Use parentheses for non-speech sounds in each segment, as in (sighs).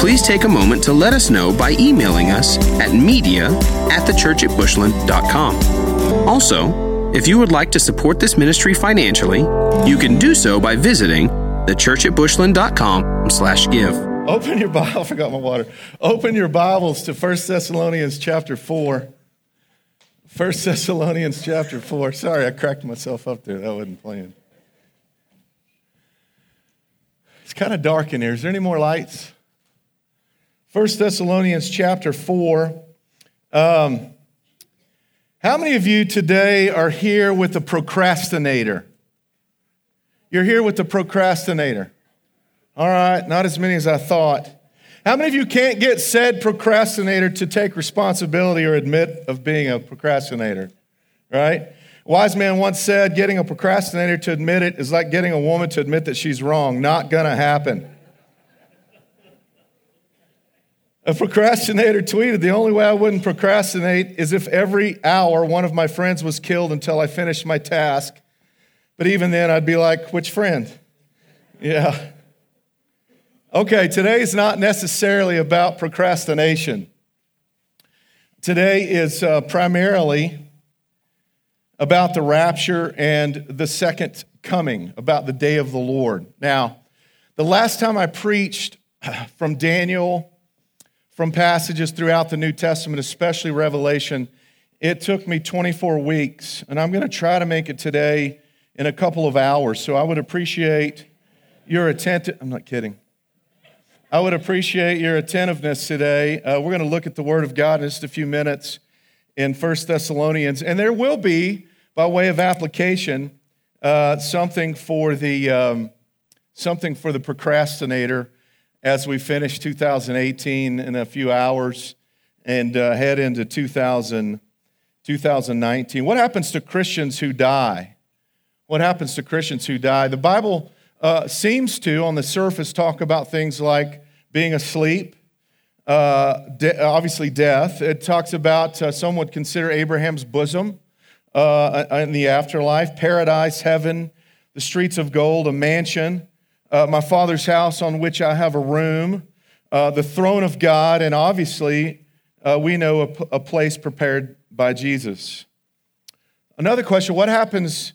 please take a moment to let us know by emailing us at media at thechurchatbushland.com. Also, if you would like to support this ministry financially, you can do so by visiting thechurchatbushland.com slash give. Open your Bible, (laughs) I forgot my water. Open your Bibles to 1 Thessalonians chapter 4. 1 Thessalonians chapter 4. Sorry, I cracked myself up there. That wasn't planned. It's kind of dark in here. Is there any more lights? 1 Thessalonians chapter 4. Um, how many of you today are here with a procrastinator? You're here with the procrastinator. All right, not as many as I thought. How many of you can't get said procrastinator to take responsibility or admit of being a procrastinator? Right? wise man once said, getting a procrastinator to admit it is like getting a woman to admit that she's wrong. Not gonna happen. A procrastinator tweeted, The only way I wouldn't procrastinate is if every hour one of my friends was killed until I finished my task. But even then, I'd be like, Which friend? Yeah. Okay, today is not necessarily about procrastination. Today is uh, primarily about the rapture and the second coming, about the day of the Lord. Now, the last time I preached (sighs) from Daniel from passages throughout the New Testament, especially Revelation. It took me 24 weeks, and I'm going to try to make it today in a couple of hours. So I would appreciate your attention. I'm not kidding. I would appreciate your attentiveness today. Uh, we're going to look at the Word of God in just a few minutes in First Thessalonians, and there will be, by way of application, uh, something for the um, something for the procrastinator as we finish 2018 in a few hours and uh, head into 2000, 2019. What happens to Christians who die? What happens to Christians who die? The Bible uh, seems to, on the surface, talk about things like being asleep, uh, de- obviously death. It talks about uh, some would consider Abraham's bosom uh, in the afterlife, paradise, heaven, the streets of gold, a mansion uh, my Father's house on which I have a room, uh, the throne of God, and obviously, uh, we know a, a, place prepared by Jesus. Another question what happens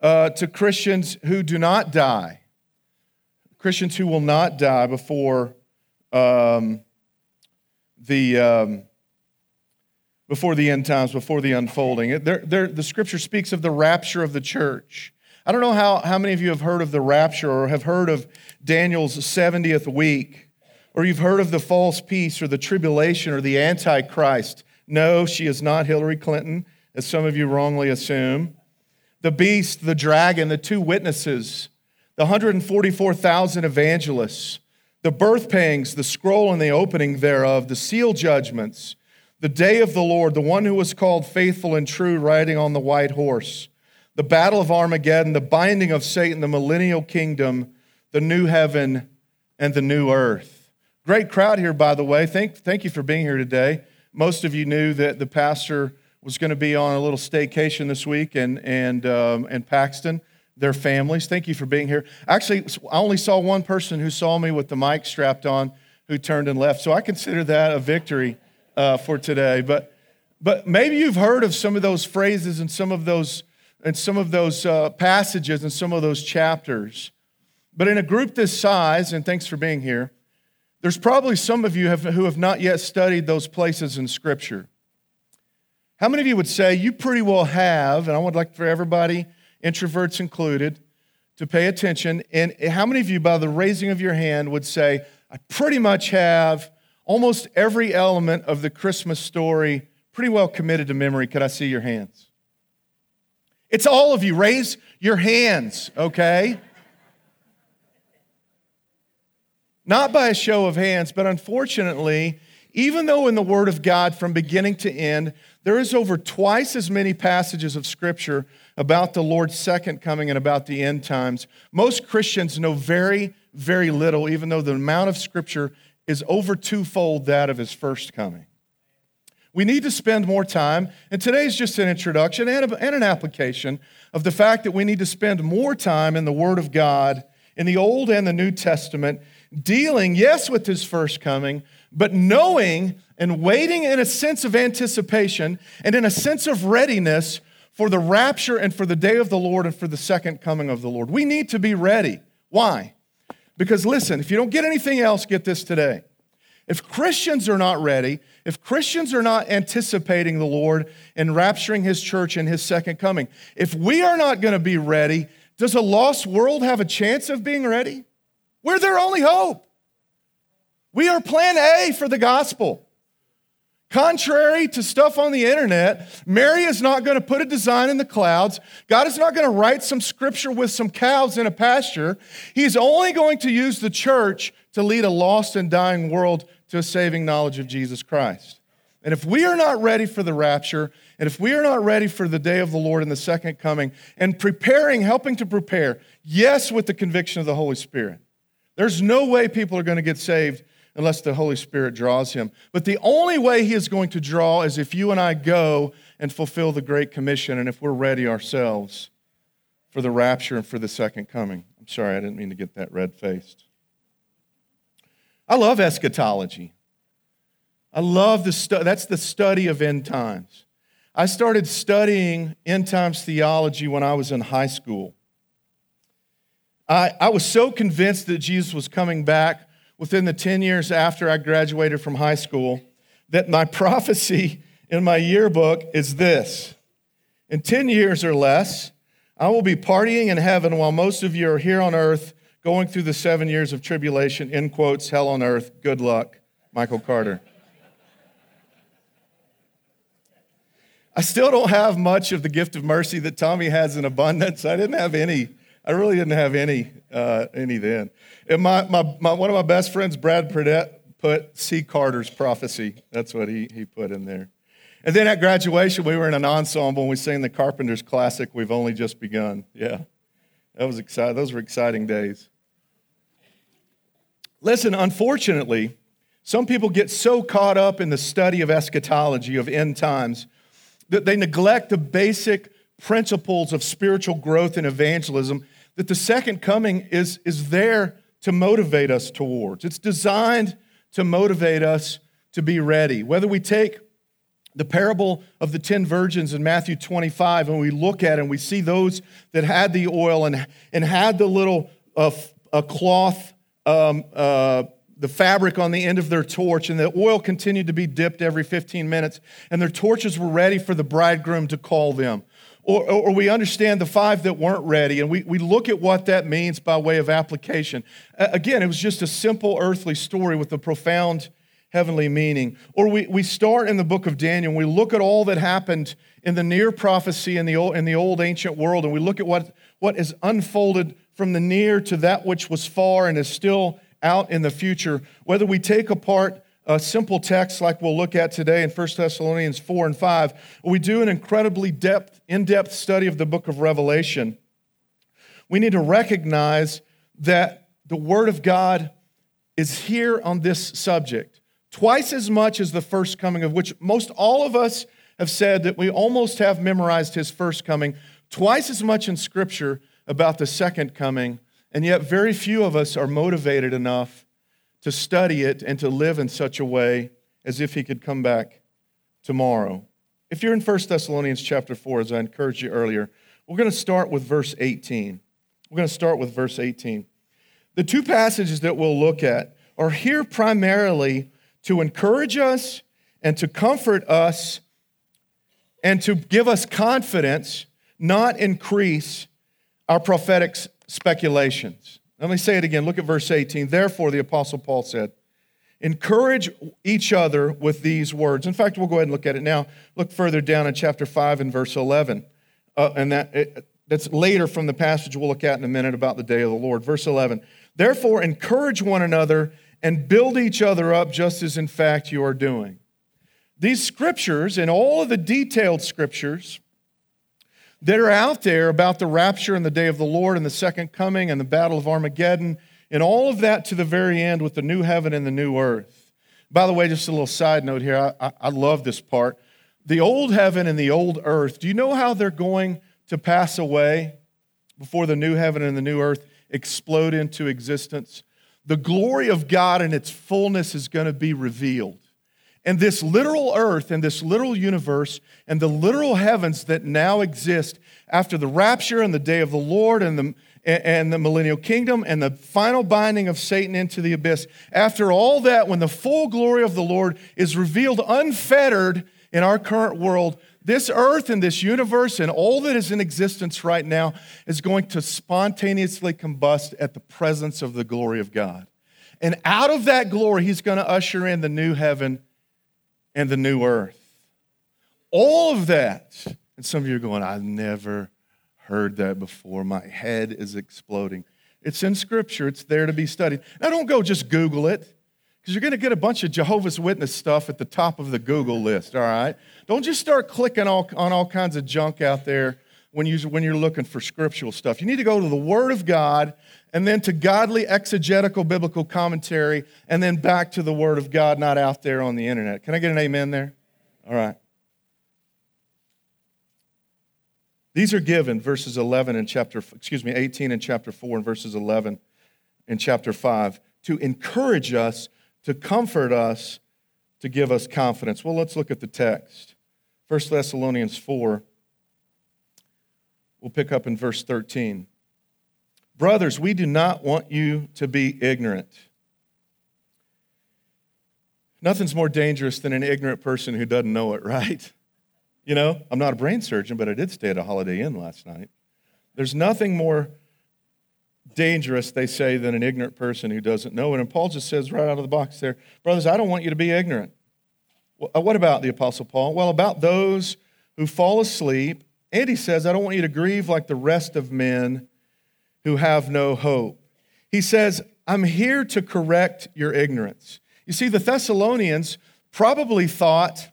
uh, to Christians who do not die? Christians who will not die before um, the. Um, before the end times, before the unfolding. They're, the scripture speaks of the rapture of the church. I don't know how, how many of you have heard of the rapture or have heard of Daniel's 70th week, or you've heard of the false peace or the tribulation or the Antichrist. No, she is not Hillary Clinton, as some of you wrongly assume. The beast, the dragon, the two witnesses, the 144,000 evangelists, the birth pangs, the scroll and the opening thereof, the seal judgments, the day of the Lord, the one who was called faithful and true, riding on the white horse the battle of Armageddon, the binding of Satan, the millennial kingdom, the new heaven, and the new earth. Great crowd here, by the way. Thank, thank you for being here today. Most of you knew that the pastor was going to be on a little staycation this week and, and, um, and Paxton, their families. Thank you for being here. Actually, I only saw one person who saw me with the mic strapped on who turned and left. So I consider that a victory uh, for today. But, but maybe you've heard of some of those phrases and some of those and some of those uh, passages and some of those chapters. But in a group this size, and thanks for being here, there's probably some of you have, who have not yet studied those places in Scripture. How many of you would say you pretty well have, and I would like for everybody, introverts included, to pay attention? And how many of you, by the raising of your hand, would say, I pretty much have almost every element of the Christmas story pretty well committed to memory? Could I see your hands? It's all of you. Raise your hands, okay? Not by a show of hands, but unfortunately, even though in the Word of God, from beginning to end, there is over twice as many passages of Scripture about the Lord's second coming and about the end times, most Christians know very, very little, even though the amount of Scripture is over twofold that of his first coming. We need to spend more time, and today's just an introduction and, an application of the fact that we need to spend more time in the Word of God in the Old and the New Testament, dealing, yes, with his first coming, but knowing and waiting in a sense of anticipation and in a sense of readiness for the rapture and for the day of the Lord and for the second coming of the Lord. We need to be ready. Why? Because listen, if you don't get anything else, get this today. If Christians are not ready, if Christians are not anticipating the Lord and rapturing his church in his second coming, if we are not going to be ready, does a lost world have a chance of being ready? We're their only hope. We are plan A for the gospel. Contrary to stuff on the internet, Mary is not going to put a design in the clouds. God is not going to write some scripture with some cows in a pasture. He's only going to use the church to lead a lost and dying world to a saving knowledge of Jesus Christ. And if we are not ready for the rapture, and if we are not ready for the day of the Lord and the second coming, and preparing, helping to prepare, yes, with the conviction of the Holy Spirit, there's no way people are going to get saved unless the Holy Spirit draws him. But the only way he is going to draw is if you and I go and fulfill the Great Commission and if we're ready ourselves for the rapture and for the second coming. I'm sorry, I didn't mean to get that red faced. I love eschatology. I love the that's the study of end times. I started studying end times theology when I was in high school. I, I was so convinced that Jesus was coming back within the 10 years after I graduated from high school that my (laughs) prophecy in my yearbook is this In 10 years or less, I will be partying in heaven while most of you are here on earth going through the seven years of tribulation, in quotes, hell on earth. Good luck, Michael Carter. I still don't have much of the gift of mercy that Tommy has in abundance. I didn't have any I really didn't have any, uh, any then. And my, my, my, one of my best friends, Brad Purdett, put C. Carter's prophecy. That's what he, he put in there. And then at graduation, we were in an ensemble and we sang the Carpenters classic, We've Only Just Begun. Yeah, that was exciting. Those were exciting days. Listen, unfortunately, some people get so caught up in the study of eschatology, of end times, that they neglect the basic principles of spiritual growth and evangelism that the second coming is, is there to motivate us towards. It's designed to motivate us to be ready. Whether we take the parable of the 10 virgins in Matthew 25 and we look at it and we see those that had the oil and, and had the little uh, a cloth, um, uh, the fabric on the end of their torch, and the oil continued to be dipped every 15 minutes, and their torches were ready for the bridegroom to call them. Or, or, we understand the five that weren't ready, and we, we look at what that means by way of application. Again, it was just a simple earthly story with a profound heavenly meaning. Or we, we start in the book of Daniel, and we look at all that happened in the near prophecy in the old, in the old ancient world, and we look at what, what is unfolded from the near to that which was far and is still out in the future. Whether we take apart a simple text like we'll look at today in 1 Thessalonians 4 and 5, we do an incredibly depth, in-depth study of the book of Revelation. We need to recognize that the Word of God is here on this subject twice as much as the first coming, of which most all of us have said that we almost have memorized his first coming, twice as much in Scripture about the second coming, and yet very few of us are motivated enough to study it and to live in such a way as if he could come back tomorrow. If you're in 1 Thessalonians chapter 4, as I encouraged you earlier, we're going to start with verse 18. We're going to start with verse 18. The two passages that we'll look at are here primarily to encourage us and to comfort us and to give us confidence, not increase our prophetic speculations. Let me say it again. Look at verse 18. Therefore, the Apostle Paul said, Encourage each other with these words. In fact, we'll go ahead and look at it now. Look further down in chapter 5 and verse 11. Uh, and that, it, that's later from the passage we'll look at in a minute about the day of the Lord. Verse 11. Therefore, encourage one another and build each other up just as in fact you are doing. These scriptures and all of the detailed scriptures that are out there about the rapture and the day of the Lord and the second coming and the battle of Armageddon and all of that to the very end with the new heaven and the new earth. By the way, just a little side note here. I, I, I love this part. The old heaven and the old earth, do you know how they're going to pass away before the new heaven and the new earth explode into existence? The glory of God in its fullness is going to be revealed. And this literal earth and this literal universe and the literal heavens that now exist after the rapture and the day of the Lord and the, and the millennial kingdom and the final binding of Satan into the abyss, after all that, when the full glory of the Lord is revealed unfettered in our current world, this earth and this universe and all that is in existence right now is going to spontaneously combust at the presence of the glory of God. And out of that glory, he's going to usher in the new heaven and the new earth. All of that. And some of you are going, I've never heard that before. My head is exploding. It's in Scripture, it's there to be studied. Now, don't go just Google it, because you're going to get a bunch of Jehovah's Witness stuff at the top of the Google list, all right? Don't just start clicking all, on all kinds of junk out there when, you, when you're looking for scriptural stuff. You need to go to the Word of God and then to godly exegetical biblical commentary and then back to the Word of God, not out there on the internet. Can I get an amen there? All right. These are given verses 11 in chapter, excuse me, 18 in chapter 4 and verses 11 in chapter 5 to encourage us, to comfort us, to give us confidence. Well, let's look at the text. 1 Thessalonians 4. We'll pick up in verse 13. Brothers, we do not want you to be ignorant. Nothing's more dangerous than an ignorant person who doesn't know it, (laughs) right? You know, I'm not a brain surgeon, but I did stay at a Holiday Inn last night. There's nothing more dangerous, they say, than an ignorant person who doesn't know it. And Paul just says right out of the box there, brothers, I don't want you to be ignorant. Uh, what about the Apostle Paul? Well, about those who fall asleep. And he says, I don't want you to grieve like the rest of men who have no hope. He says, I'm here to correct your ignorance. You see, the Thessalonians probably thought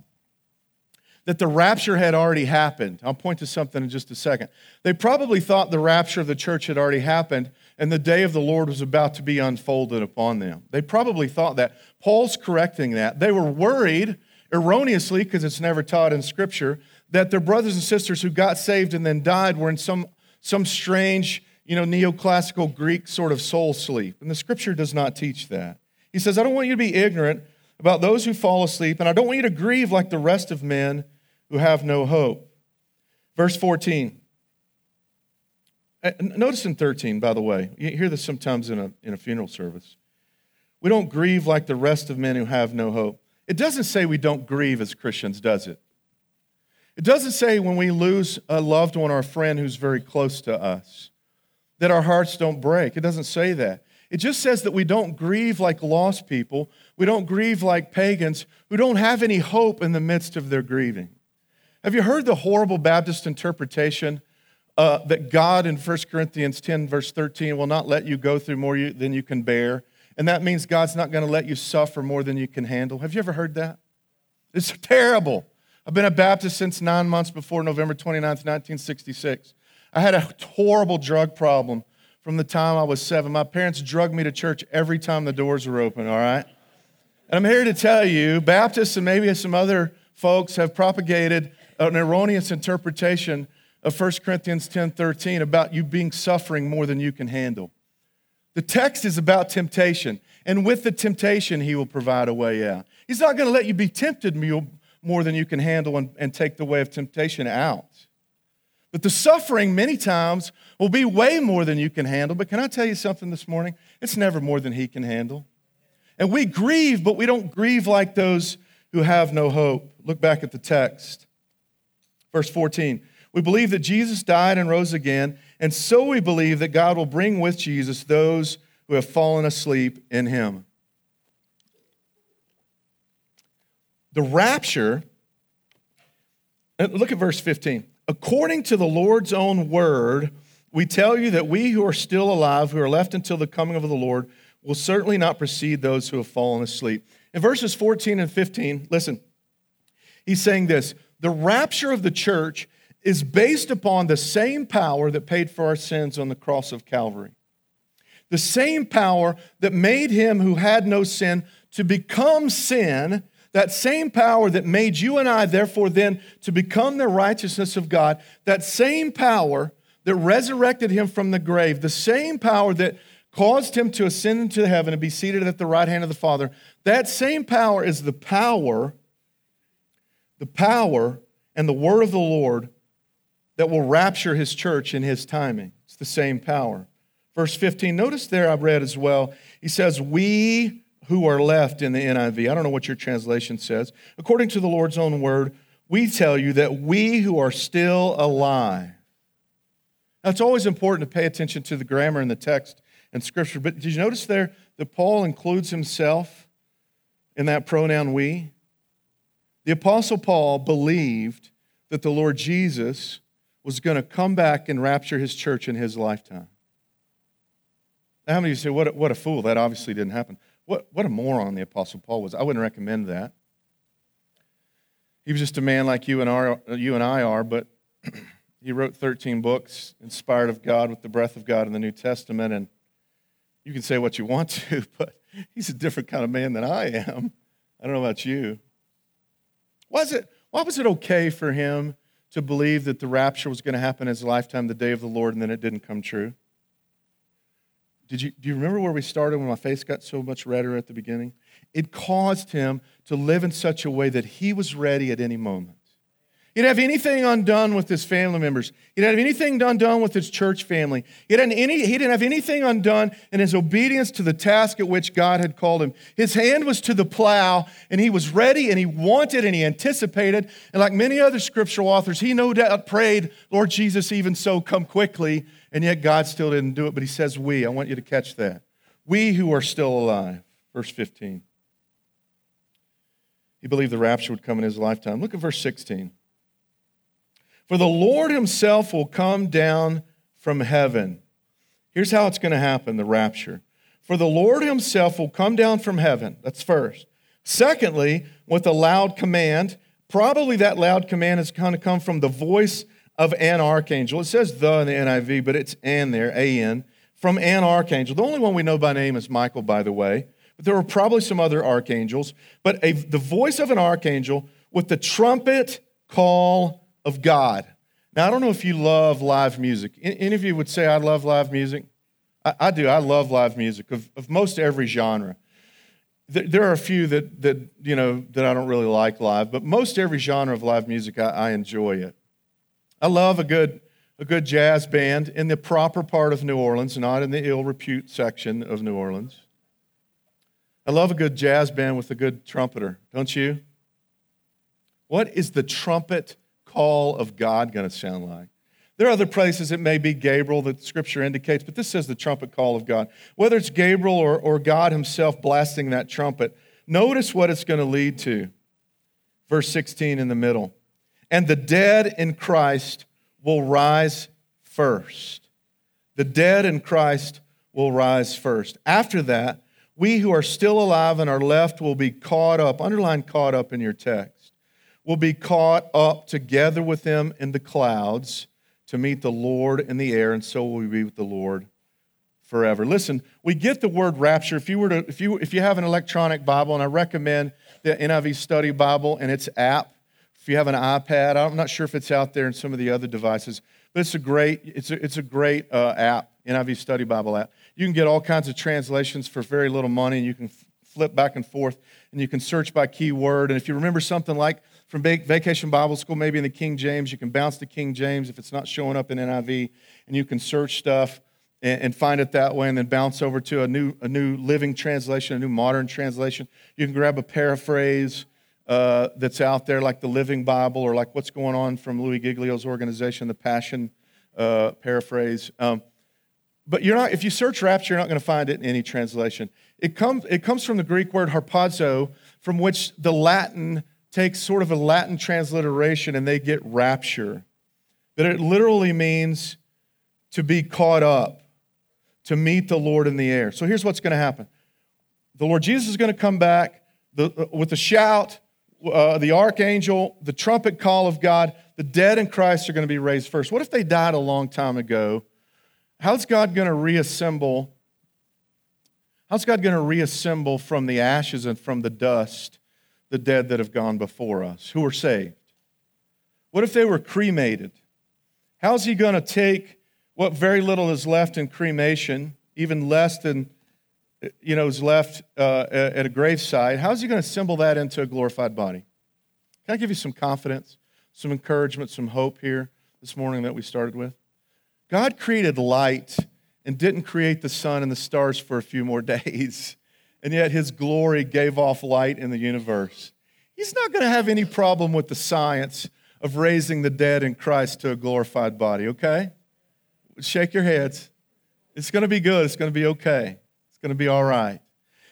that the rapture had already happened. I'll point to something in just a second. They probably thought the rapture of the church had already happened and the day of the Lord was about to be unfolded upon them. They probably thought that. Paul's correcting that. They were worried, erroneously, because it's never taught in Scripture, that their brothers and sisters who got saved and then died were in some, some strange, you know, neoclassical Greek sort of soul sleep. And the Scripture does not teach that. He says, I don't want you to be ignorant about those who fall asleep, and I don't want you to grieve like the rest of men who have no hope. Verse 14. Uh, notice in 13, by the way, you hear this sometimes in a, in a funeral service. We don't grieve like the rest of men who have no hope. It doesn't say we don't grieve as Christians, does it? It doesn't say when we lose a loved one or a friend who's very close to us that our hearts don't break. It doesn't say that. It just says that we don't grieve like lost people. We don't grieve like pagans who don't have any hope in the midst of their grieving. Have you heard the horrible Baptist interpretation uh, that God in 1 Corinthians 10, verse 13, will not let you go through more you, than you can bear? And that means God's not going to let you suffer more than you can handle. Have you ever heard that? It's terrible. I've been a Baptist since nine months before November 29th, 1966. I had a horrible drug problem from the time I was seven. My parents drugged me to church every time the doors were open, all right? And I'm here to tell you, Baptists and maybe some other folks have propagated an erroneous interpretation of 1 Corinthians 10 13 about you being suffering more than you can handle. The text is about temptation, and with the temptation, he will provide a way out. He's not going to let you be tempted more than you can handle and, and take the way of temptation out. But the suffering, many times, will be way more than you can handle. But can I tell you something this morning? It's never more than he can handle. And we grieve, but we don't grieve like those who have no hope. Look back at the text. Verse 14 We believe that Jesus died and rose again, and so we believe that God will bring with Jesus those who have fallen asleep in him. The rapture, uh, look at verse 15. According to the Lord's own word, we tell you that we who are still alive, who are left until the coming of the Lord, will certainly not precede those who have fallen asleep. In verses 14 and 15, listen, he's saying this the rapture of the church is based upon the same power that paid for our sins on the cross of Calvary. The same power that made him who had no sin to become sin, that same power that made you and I, therefore, then to become the righteousness of God, that same power that resurrected him from the grave, the same power that caused him to ascend into heaven and be seated at the right hand of the Father, that same power is the power, the power and the word of the Lord that will rapture his church in his timing. It's the same power. Verse 15, notice there I've read as well, he says, We who are left in the NIV, I don't know what your translation says, according to the Lord's own word, we tell you that we who are still alive. Now, it's always important to pay attention to the grammar in the text and scripture, but did you notice there that Paul includes himself in that pronoun we? The Apostle Paul believed that the Lord Jesus was going to come back and rapture his church in his lifetime. How many of you say, what a, what a fool? That obviously didn't happen. What, what a moron the Apostle Paul was. I wouldn't recommend that. He was just a man like you and, our, you and I are, but (clears throat) he wrote 13 books inspired of God with the breath of God in the New Testament. And you can say what you want to, (laughs) but he's a different kind of man than I am. I don't know about you. Was it, why was it okay for him to believe that the rapture was going to happen in his lifetime, the day of the Lord, and then it didn't come true? Did you, do you remember where we started when my face got so much redder at the beginning? It caused him to live in such a way that he was ready at any moment. He didn't have anything undone with his family members. He didn't have anything undone with his church family. He any, he didn't have anything undone in his obedience to the task at which God had called him. His hand was to the plow, and he was ready, and he wanted, and he anticipated. And like many other scriptural authors, he no doubt prayed, Lord Jesus, even so, come quickly. And yet God still didn't do it. But he says, We. I want you to catch that. We who are still alive. Verse 15. He believed the rapture would come in his lifetime. Look at verse 16. For the Lord himself will come down from heaven. Here's how it's going to happen the rapture. For the Lord himself will come down from heaven. That's first. Secondly, with a loud command. Probably that loud command is going to come from the voice of an archangel. It says the in the NIV, but it's an there, A N, from an archangel. The only one we know by name is Michael, by the way. But there were probably some other archangels. But a, the voice of an archangel with the trumpet call of God. Now, I don't know if you love live music. Any of you would say, I love live music? I, I do. I love live music of, of most every genre. There are a few that, that, you know, that I don't really like live, but most every genre of live music, I, I enjoy it. I love a good, a good jazz band in the proper part of New Orleans, not in the ill repute section of New Orleans. I love a good jazz band with a good trumpeter, don't you? What is the trumpet call of God going to sound like? There are other places it may be Gabriel that scripture indicates, but this says the trumpet call of God. Whether it's Gabriel or, or God himself blasting that trumpet, notice what it's going to lead to. Verse 16 in the middle. And the dead in Christ will rise first. The dead in Christ will rise first. After that, we who are still alive and are left will be caught up. Underline caught up in your text will be caught up together with them in the clouds to meet the Lord in the air, and so will we be with the Lord forever. Listen, we get the word rapture. If you were to, if you if you have an electronic Bible, and I recommend the NIV Study Bible and its app. If you have an iPad, I'm not sure if it's out there in some of the other devices, but it's a great it's a, it's a great uh, app, NIV Study Bible app. You can get all kinds of translations for very little money, and you can flip back and forth, and you can search by keyword. And if you remember something like from Vacation Bible School, maybe in the King James. You can bounce to King James if it's not showing up in NIV, and you can search stuff and, and find it that way, and then bounce over to a new, a new living translation, a new modern translation. You can grab a paraphrase uh, that's out there, like the Living Bible, or like what's going on from Louis Giglio's organization, the Passion uh, paraphrase. Um, but you're not, if you search rapture, you're not going to find it in any translation. It comes, it comes from the Greek word harpazo, from which the Latin takes sort of a Latin transliteration and they get rapture. But it literally means to be caught up, to meet the Lord in the air. So here's what's going to happen the Lord Jesus is going to come back uh, with a shout, uh, the archangel, the trumpet call of God. The dead in Christ are going to be raised first. What if they died a long time ago? How's God going to reassemble? How's God going to reassemble from the ashes and from the dust the dead that have gone before us who are saved? What if they were cremated? How's He going to take what very little is left in cremation, even less than you know is left uh, at a graveside? How's He going to assemble that into a glorified body? Can I give you some confidence, some encouragement, some hope here this morning that we started with? God created light and didn't create the sun and the stars for a few more (laughs) days. And yet his glory gave off light in the universe. He's not going to have any problem with the science of raising the dead in Christ to a glorified body, okay? Shake your heads. It's going to be good. It's going to be okay. Going to be all right.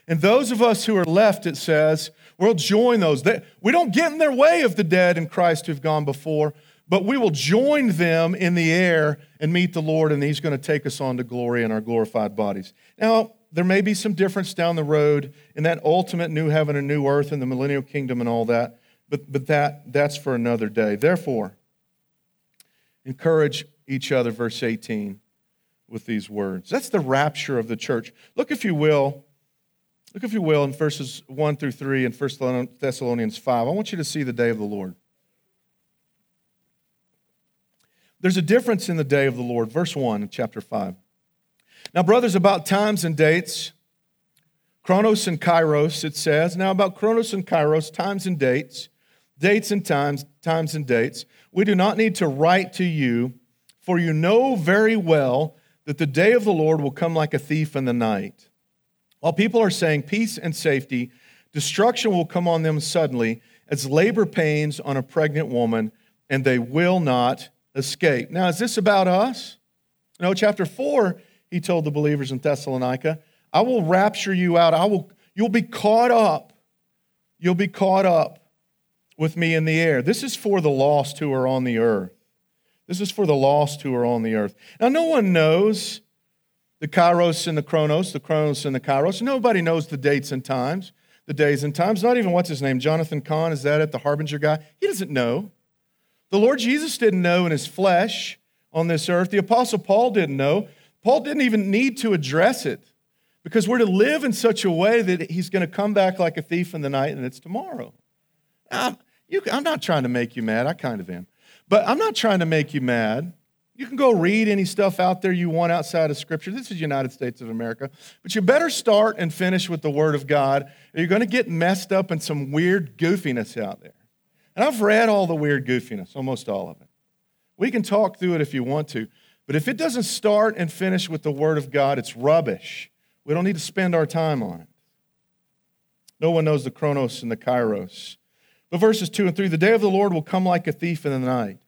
And those of us who are left, it says, we'll join those. That we don't get in their way of the dead in Christ who've gone before, but we will join them in the air and meet the Lord, and He's going to take us on to glory in our glorified bodies. Now, there may be some difference down the road in that ultimate new heaven and new earth and the millennial kingdom and all that, but, but that, that's for another day. Therefore, encourage each other, verse 18, with these words. That's the rapture of the church. Look, if you will, look, if you will, in verses 1 through 3 in 1 Thessalonians 5. I want you to see the day of the Lord. There's a difference in the day of the Lord. Verse 1 in chapter 5. Now, brothers, about times and dates, Chronos and Kairos, it says. Now, about Chronos and Kairos, times and dates, dates and times, times and dates, we do not need to write to you, for you know very well that the day of the Lord will come like a thief in the night. While people are saying peace and safety, destruction will come on them suddenly as labor pains on a pregnant woman, and they will not escape. Now, is this about us? No, chapter 4, he told the believers in Thessalonica, I will rapture you out. I will, you'll be caught up. You'll be caught up with me in the air. This is for the lost who are on the earth. This is for the lost who are on the earth. Now, no one knows the Kairos and the Chronos, the Chronos and the Kairos. Nobody knows the dates and times, the days and times. Not even what's his name, Jonathan Cahn. Is that it, the Harbinger guy? He doesn't know. The Lord Jesus didn't know in his flesh on this earth. The Apostle Paul didn't know. Paul didn't even need to address it because we're to live in such a way that he's going to come back like a thief in the night and it's tomorrow. I'm, you, I'm not trying to make you mad. I kind of am. But I'm not trying to make you mad. You can go read any stuff out there you want outside of Scripture. This is United States of America. But you better start and finish with the Word of God, or you're going to get messed up in some weird goofiness out there. And I've read all the weird goofiness, almost all of it. We can talk through it if you want to. But if it doesn't start and finish with the Word of God, it's rubbish. We don't need to spend our time on it. No one knows the Chronos and the Kairos. But verses 2 and 3 the day of the Lord will come like a thief in the night.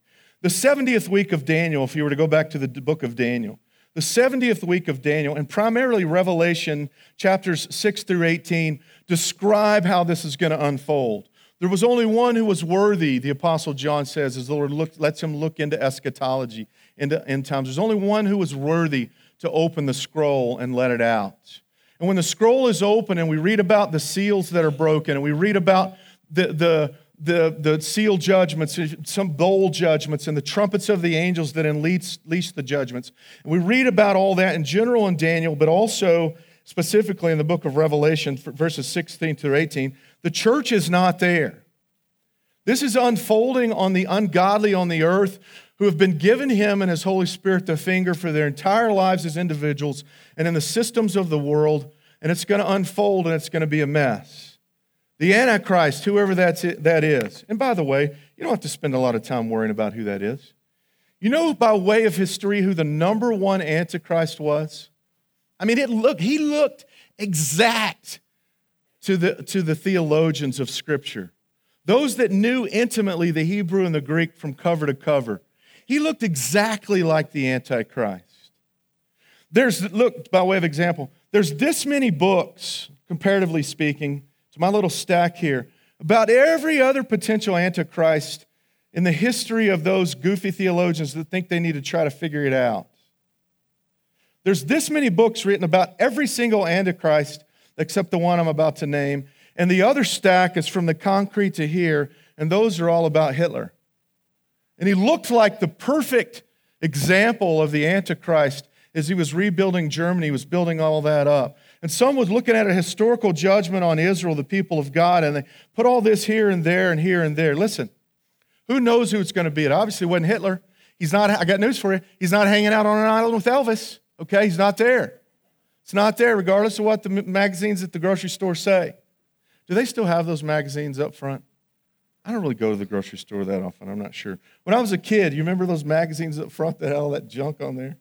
The 70th week of Daniel, if you were to go back to the book of Daniel, the 70th week of Daniel, and primarily Revelation chapters 6 through 18, describe how this is going to unfold. There was only one who was worthy, the Apostle John says, as the Lord look, lets him look into eschatology, into end times. There's only one who was worthy to open the scroll and let it out. And when the scroll is open and we read about the seals that are broken and we read about the, the, the, the seal judgments, some bowl judgments, and the trumpets of the angels that unleash, the judgments. And we read about all that in general in Daniel, but also specifically in the book of Revelation, verses 16 through 18. The church is not there. This is unfolding on the ungodly on the earth who have been given him and his Holy Spirit the finger for their entire lives as individuals and in the systems of the world, and it's going to unfold and it's going to be a mess. The Antichrist, whoever that's it, that is, and by the way, you don't have to spend a lot of time worrying about who that is. You know, by way of history, who the number one Antichrist was? I mean, it looked, he looked exact to the, to the theologians of Scripture, those that knew intimately the Hebrew and the Greek from cover to cover. He looked exactly like the Antichrist. There's, look, by way of example, there's this many books, comparatively speaking, my little stack here, about every other potential Antichrist in the history of those goofy theologians that think they need to try to figure it out. There's this many books written about every single Antichrist except the one I'm about to name. And the other stack is from the concrete to here, and those are all about Hitler. And he looked like the perfect example of the Antichrist as he was rebuilding Germany, he was building all that up. And some was looking at a historical judgment on Israel, the people of God, and they put all this here and there and here and there. Listen, who knows who it's going to be? It obviously wasn't Hitler. He's not, I got news for you. He's not hanging out on an island with Elvis, okay? He's not there. It's not there, regardless of what the magazines at the grocery store say. Do they still have those magazines up front? I don't really go to the grocery store that often. I'm not sure. When I was a kid, you remember those magazines up front that had all that junk on there?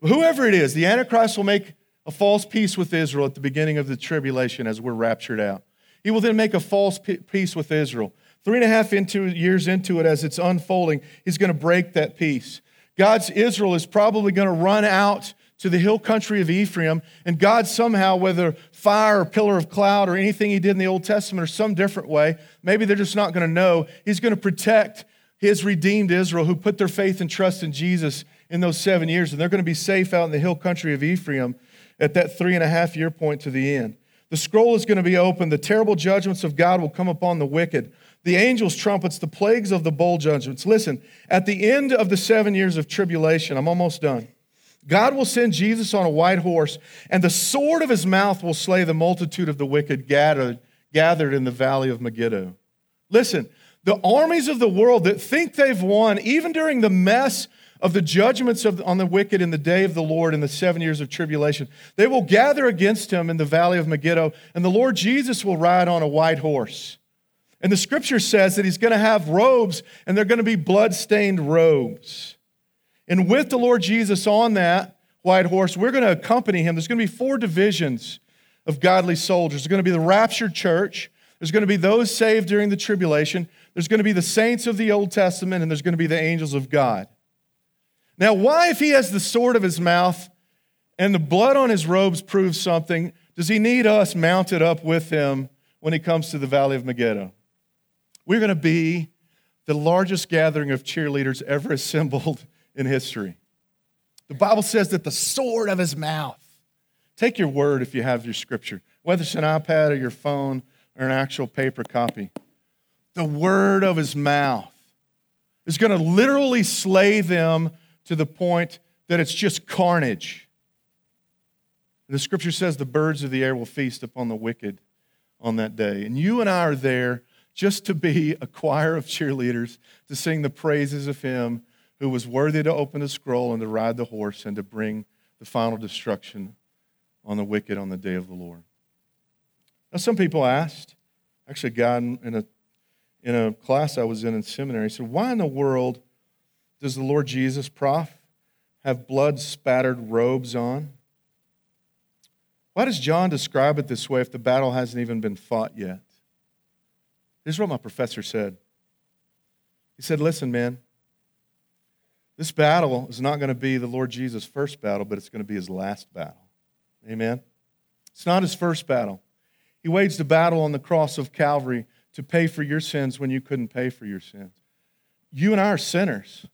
Whoever it is, the Antichrist will make a false peace with Israel at the beginning of the tribulation as we're raptured out. He will then make a false peace with Israel. Three and a half into, years into it, as it's unfolding, he's going to break that peace. God's Israel is probably going to run out to the hill country of Ephraim, and God somehow, whether fire or pillar of cloud or anything he did in the Old Testament or some different way, maybe they're just not going to know, he's going to protect his redeemed Israel who put their faith and trust in Jesus in those seven years, and they're going to be safe out in the hill country of Ephraim at that three and a half year point to the end. The scroll is going to be opened. The terrible judgments of God will come upon the wicked. The angels' trumpets, the plagues of the bowl judgments. Listen, at the end of the seven years of tribulation, I'm almost done. God will send Jesus on a white horse, and the sword of his mouth will slay the multitude of the wicked gathered, gathered in the valley of Megiddo. Listen, the armies of the world that think they've won, even during the mess of the judgments of, on the wicked in the day of the Lord in the seven years of tribulation, they will gather against him in the valley of Megiddo, and the Lord Jesus will ride on a white horse. And the scripture says that he's going to have robes, and they're going to be blood-stained robes. And with the Lord Jesus on that white horse, we're going to accompany him. There's going to be four divisions of godly soldiers. There's going to be the raptured church. There's going to be those saved during the tribulation. There's going to be the saints of the Old Testament, and there's going to be the angels of God. Now, why, if he has the sword of his mouth and the blood on his robes proves something, does he need us mounted up with him when he comes to the valley of Megiddo? We're going to be the largest gathering of cheerleaders ever assembled (laughs) in history. The Bible says that the sword of his mouth, take your word if you have your scripture, whether it's an iPad or your phone or an actual paper copy. The word of his mouth is going to literally slay them to the point that it's just carnage. The scripture says the birds of the air will feast upon the wicked on that day. And you and I are there just to be (laughs) a choir of cheerleaders to sing the praises of him who was worthy to open the scroll and to ride the horse and to bring the final destruction on the wicked on the day of the Lord. Now, some people asked, actually, God in a, in a class I was in in seminary, said, Why in the world does the Lord Jesus, prof, have blood spattered robes on? Why does John describe it this way if the battle hasn't even been fought yet? This is what my professor said. He said, Listen, man, this battle is not going to be the Lord Jesus' first battle, but it's going to be his last battle. Amen? It's not his first battle. He waged a battle on the cross of Calvary to pay for your sins when you couldn't pay for your sins. You and I are sinners,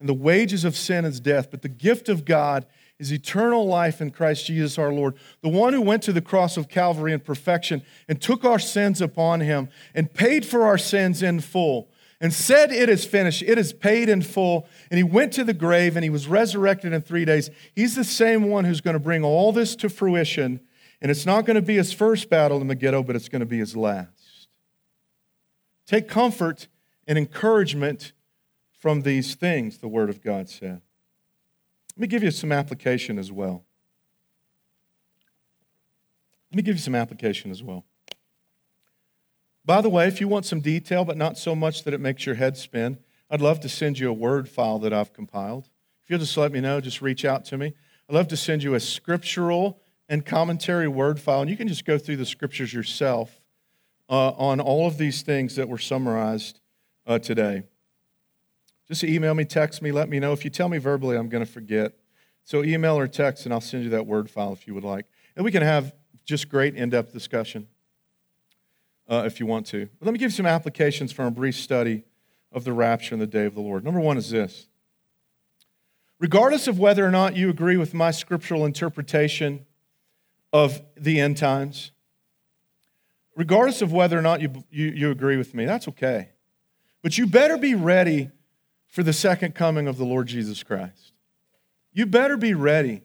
and the wages of sin is death, but the gift of God is eternal life in Christ Jesus our Lord. The one who went to the cross of Calvary in perfection and took our sins upon him and paid for our sins in full and said, It is finished, it is paid in full. And he went to the grave and he was resurrected in three days. He's the same one who's going to bring all this to fruition. And it's not going to be his first battle in Megiddo, but it's going to be his last. Take comfort and encouragement from these things, the Word of God said. Let me give you some application as well. Let me give you some application as well. By the way, if you want some detail, but not so much that it makes your head spin, I'd love to send you a Word file that I've compiled. If you'll just let me know, just reach out to me. I'd love to send you a scriptural and commentary Word file, and you can just go through the scriptures yourself uh, on all of these things that were summarized uh, today. Just email me, text me, let me know. If you tell me verbally, I'm going to forget. So email or text, and I'll send you that Word file if you would like. And we can have just great in depth discussion uh, if you want to. But let me give you some applications from a brief study of the rapture and the day of the Lord. Number one is this regardless of whether or not you agree with my scriptural interpretation of the end times, regardless of whether or not you, you, you agree with me, that's okay. But you better be ready for the second coming of the Lord Jesus Christ. You better be ready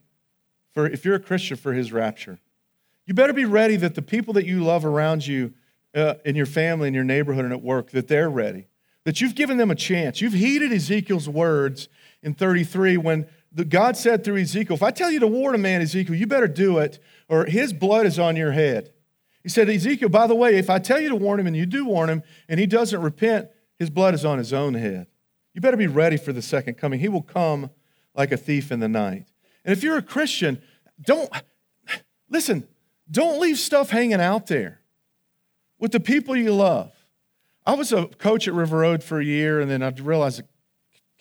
for, if you're a Christian, for his rapture. You better be ready that the people that you love around you, uh, in your family, in your neighborhood, and at work, that they're ready. That you've given them a chance. You've heeded Ezekiel's words in 33 when the, God said through Ezekiel, If I tell you to warn a man, Ezekiel, you better do it, or his blood is on your head. He said, Ezekiel, by the way, if I tell you to warn him and you do warn him and he doesn't repent, his blood is on his own head. You better be ready for the second coming. He will come like a thief in the night. And if you're a Christian, don't, listen, don't leave stuff hanging out there with the people you love. I was a coach at River Road for a year, and then I realized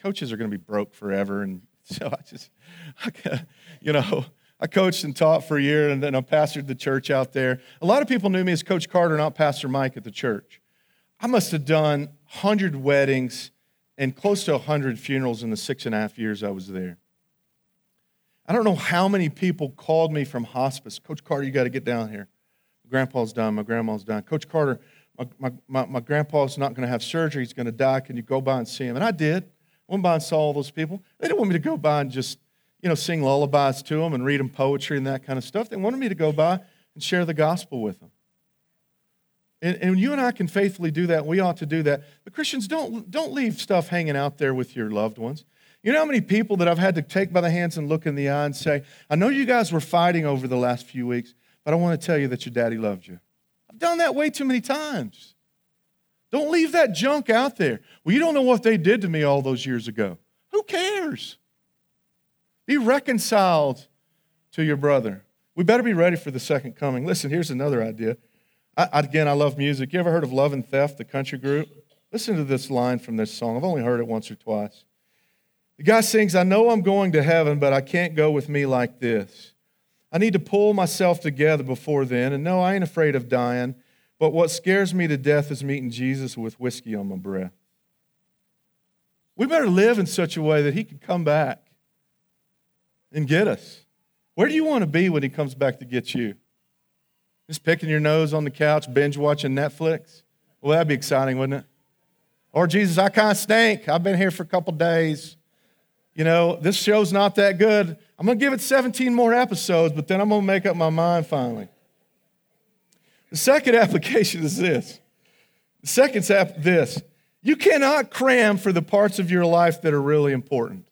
coaches are going to be broke forever. And (laughs) so I just, I, you know, I coached and taught for a year, and then I pastored the church out there. A lot of people knew me as Coach Carter, not Pastor Mike at the church. I must have done 100 weddings and close to 100 funerals in the six and a half years I was there. I don't know how many people called me from hospice. Coach Carter, you got to get down here. My grandpa's done. My grandma's done. Coach Carter, my, my, my, my grandpa's not going to have surgery. He's going to die. Can you go by and see him? And I did. I went by and saw all those people. They didn't want me to go by and just, you know, sing lullabies to them and read them poetry and that kind of stuff. They wanted me to go by and share the gospel with them. And, and you and I can faithfully do that. We ought to do that. But Christians, don't, don't leave stuff hanging out there with your loved ones. You know how many people that I've had to take by the hands and look in the eye and say, I know you guys were fighting over the last few weeks, but I want to tell you that your daddy loved you. I've done that way too many times. Don't leave that junk out there. Well, you don't know what they did to me all those years ago. Who cares? Be reconciled to your brother. We better be ready for the second coming. Listen, here's another idea. I, again, I love music. You ever heard of Love and Theft, the country group? Listen to this line from this song. I've only heard it once or twice. The guy sings, I know I'm going to heaven, but I can't go with me like this. I need to pull myself together before then. And no, I ain't afraid of dying. But what scares me to death is meeting Jesus with whiskey on my breath. We better live in such a way that he can come back and get us. Where do you want to be when he comes back to get you? Just picking your nose on the couch, binge watching Netflix? Well, that'd be exciting, wouldn't it? Or, Jesus, I kind of stink. I've been here for a couple days you know, this show's not that good. I'm going to give it 17 more episodes, but then I'm going to make up my mind finally. The second (laughs) application is this. The second's this. You cannot cram for the parts of your life that are really important.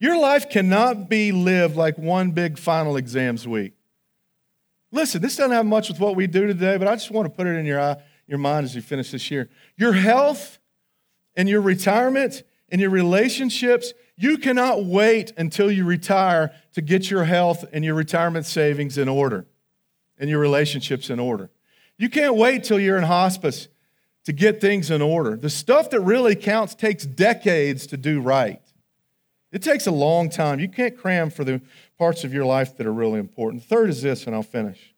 Your life cannot be lived like one big final exams week. Listen, this doesn't have much with what we do today, but I just want to put it in your, eye, your mind as you finish this year. Your health and your retirement and your relationships, you cannot wait until you retire to get your health and your retirement savings in order and your relationships in order. You can't wait till you're in hospice to get things in order. The stuff that really counts takes decades to do right. It takes a long time. You can't cram for the parts of your life that are really important. third is this, and I'll finish.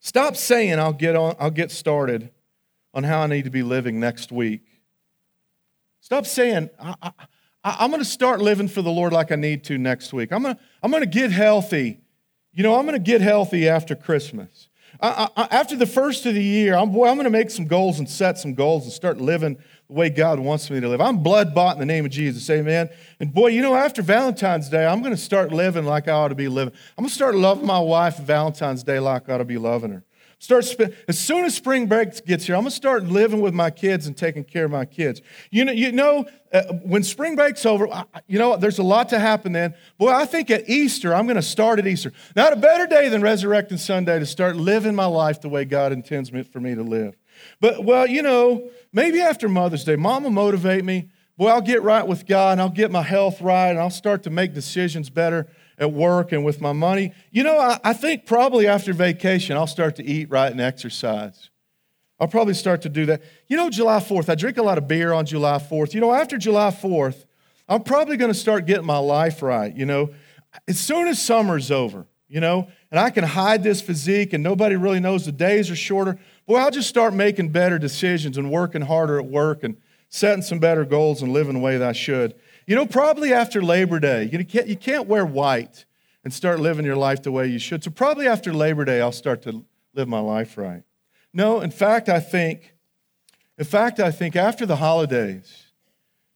Stop saying I'll get on, I'll get started on how I need to be living next week. Stop saying, I, am going to start living for the Lord like I need to next week. I'm going to I'm going to get healthy. You know, I'm going to get healthy after Christmas. I, I, after the first of the year, I'm, boy, I'm going to make some goals and set some goals and start living the way God wants me to live. I'm blood bought in the name of Jesus. Amen. And boy, you know, after Valentine's Day, I'm going to start living like I ought to be living. I'm going to start loving my wife Valentine's Day like I ought to be loving her. Start spend, as soon as spring break gets here, I'm gonna start living with my kids and taking care of my kids. You know, you know, uh, when spring break's over, I, you know, there's a lot to happen then. Boy, I think at Easter, I'm gonna start at Easter. Not a better day than Resurrecting Sunday to start living my life the way God intends for me to live. But well, you know, maybe after Mother's Day, Mom will motivate me. Boy, I'll get right with God and I'll get my health right and I'll start to make decisions better at work and with my money. You know, I, I think probably after vacation, I'll start to eat right and exercise. I'll probably start to do that. You know, July 4th, I drink a lot of beer on July 4th. You know, after July 4th, I'm probably going to start getting my life right. You know, as soon as summer's over, you know, and I can hide this physique and nobody really knows the days are shorter, boy, I'll just start making better decisions and working harder at work and setting some better goals and living the way that I should. You know, probably after Labor Day, you can't, you can't wear white and start living your life the way you should. So, probably after Labor Day, I'll start to live my life right. No, in fact, I think, in fact, I think after the holidays,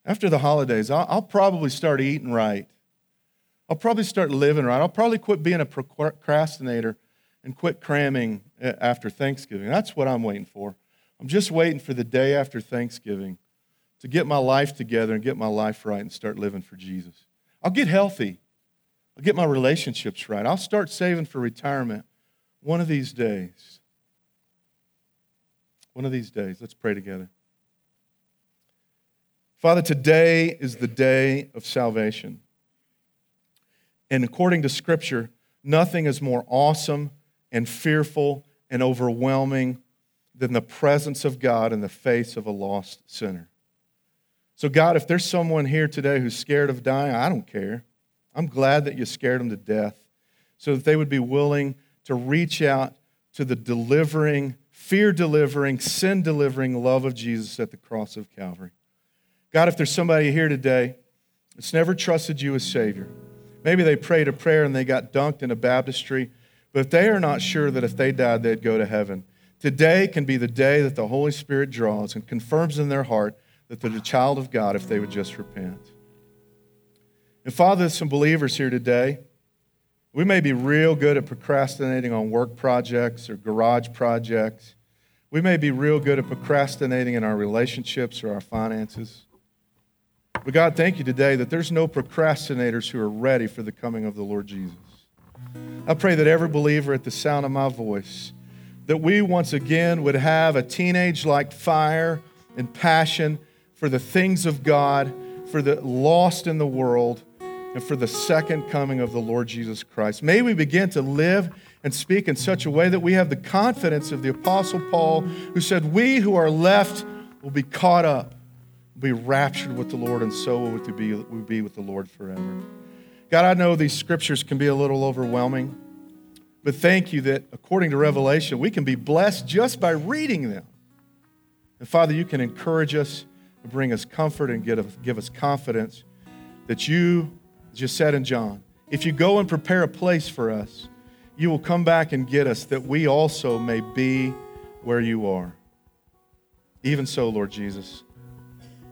after the holidays, I'll, I'll probably start eating right. I'll probably start living right. I'll probably quit being a procrastinator and quit cramming eh, after Thanksgiving. That's what I'm waiting for. I'm just waiting for the day after Thanksgiving to get my life together and get my life right and start living for Jesus. I'll get healthy. I'll get my relationships right. I'll start saving for retirement one of these days. One of these days. Let's pray together. Father, today is the day of salvation. And according to Scripture, nothing is more awesome and fearful and overwhelming than the presence of God in the face of a lost sinner. So, God, if there's someone here today who's scared of dying, I don't care. I'm glad that you scared them to death so that they would be willing to reach out to the delivering, fear delivering, sin delivering love of Jesus at the cross of Calvary. God, if there's somebody here today that's never trusted you as Savior, maybe they prayed a prayer and they got dunked in a baptistry but they are not sure that if they died, they'd go to heaven, today can be the day that the Holy Spirit draws and confirms in their heart that they're a child of God if they would just repent. And Father, there's some believers here today. We may be real good at procrastinating on work projects or garage projects. We may be real good at procrastinating in our relationships or our finances. But God, thank you today that there's no procrastinators who are ready for the coming of the Lord Jesus. I pray that every believer at the sound of my voice, that we once again would have a teenage like fire and passion for the things of God, for the lost in the world, and for the second coming of the Lord Jesus Christ. May we begin to live and speak in such a way that we have the confidence of the Apostle Paul, who said, We who are left will be caught up, be raptured with the Lord, and so will we be, will be with the Lord forever. God, I know these scriptures can be a little overwhelming, but thank you that according to Revelation, we can be blessed just by reading them. And Father, you can encourage us bring us comfort and give us confidence that you just said in John, if you go and prepare a place for us, you will come back and get us that we also may be where you are. Even so, Lord Jesus,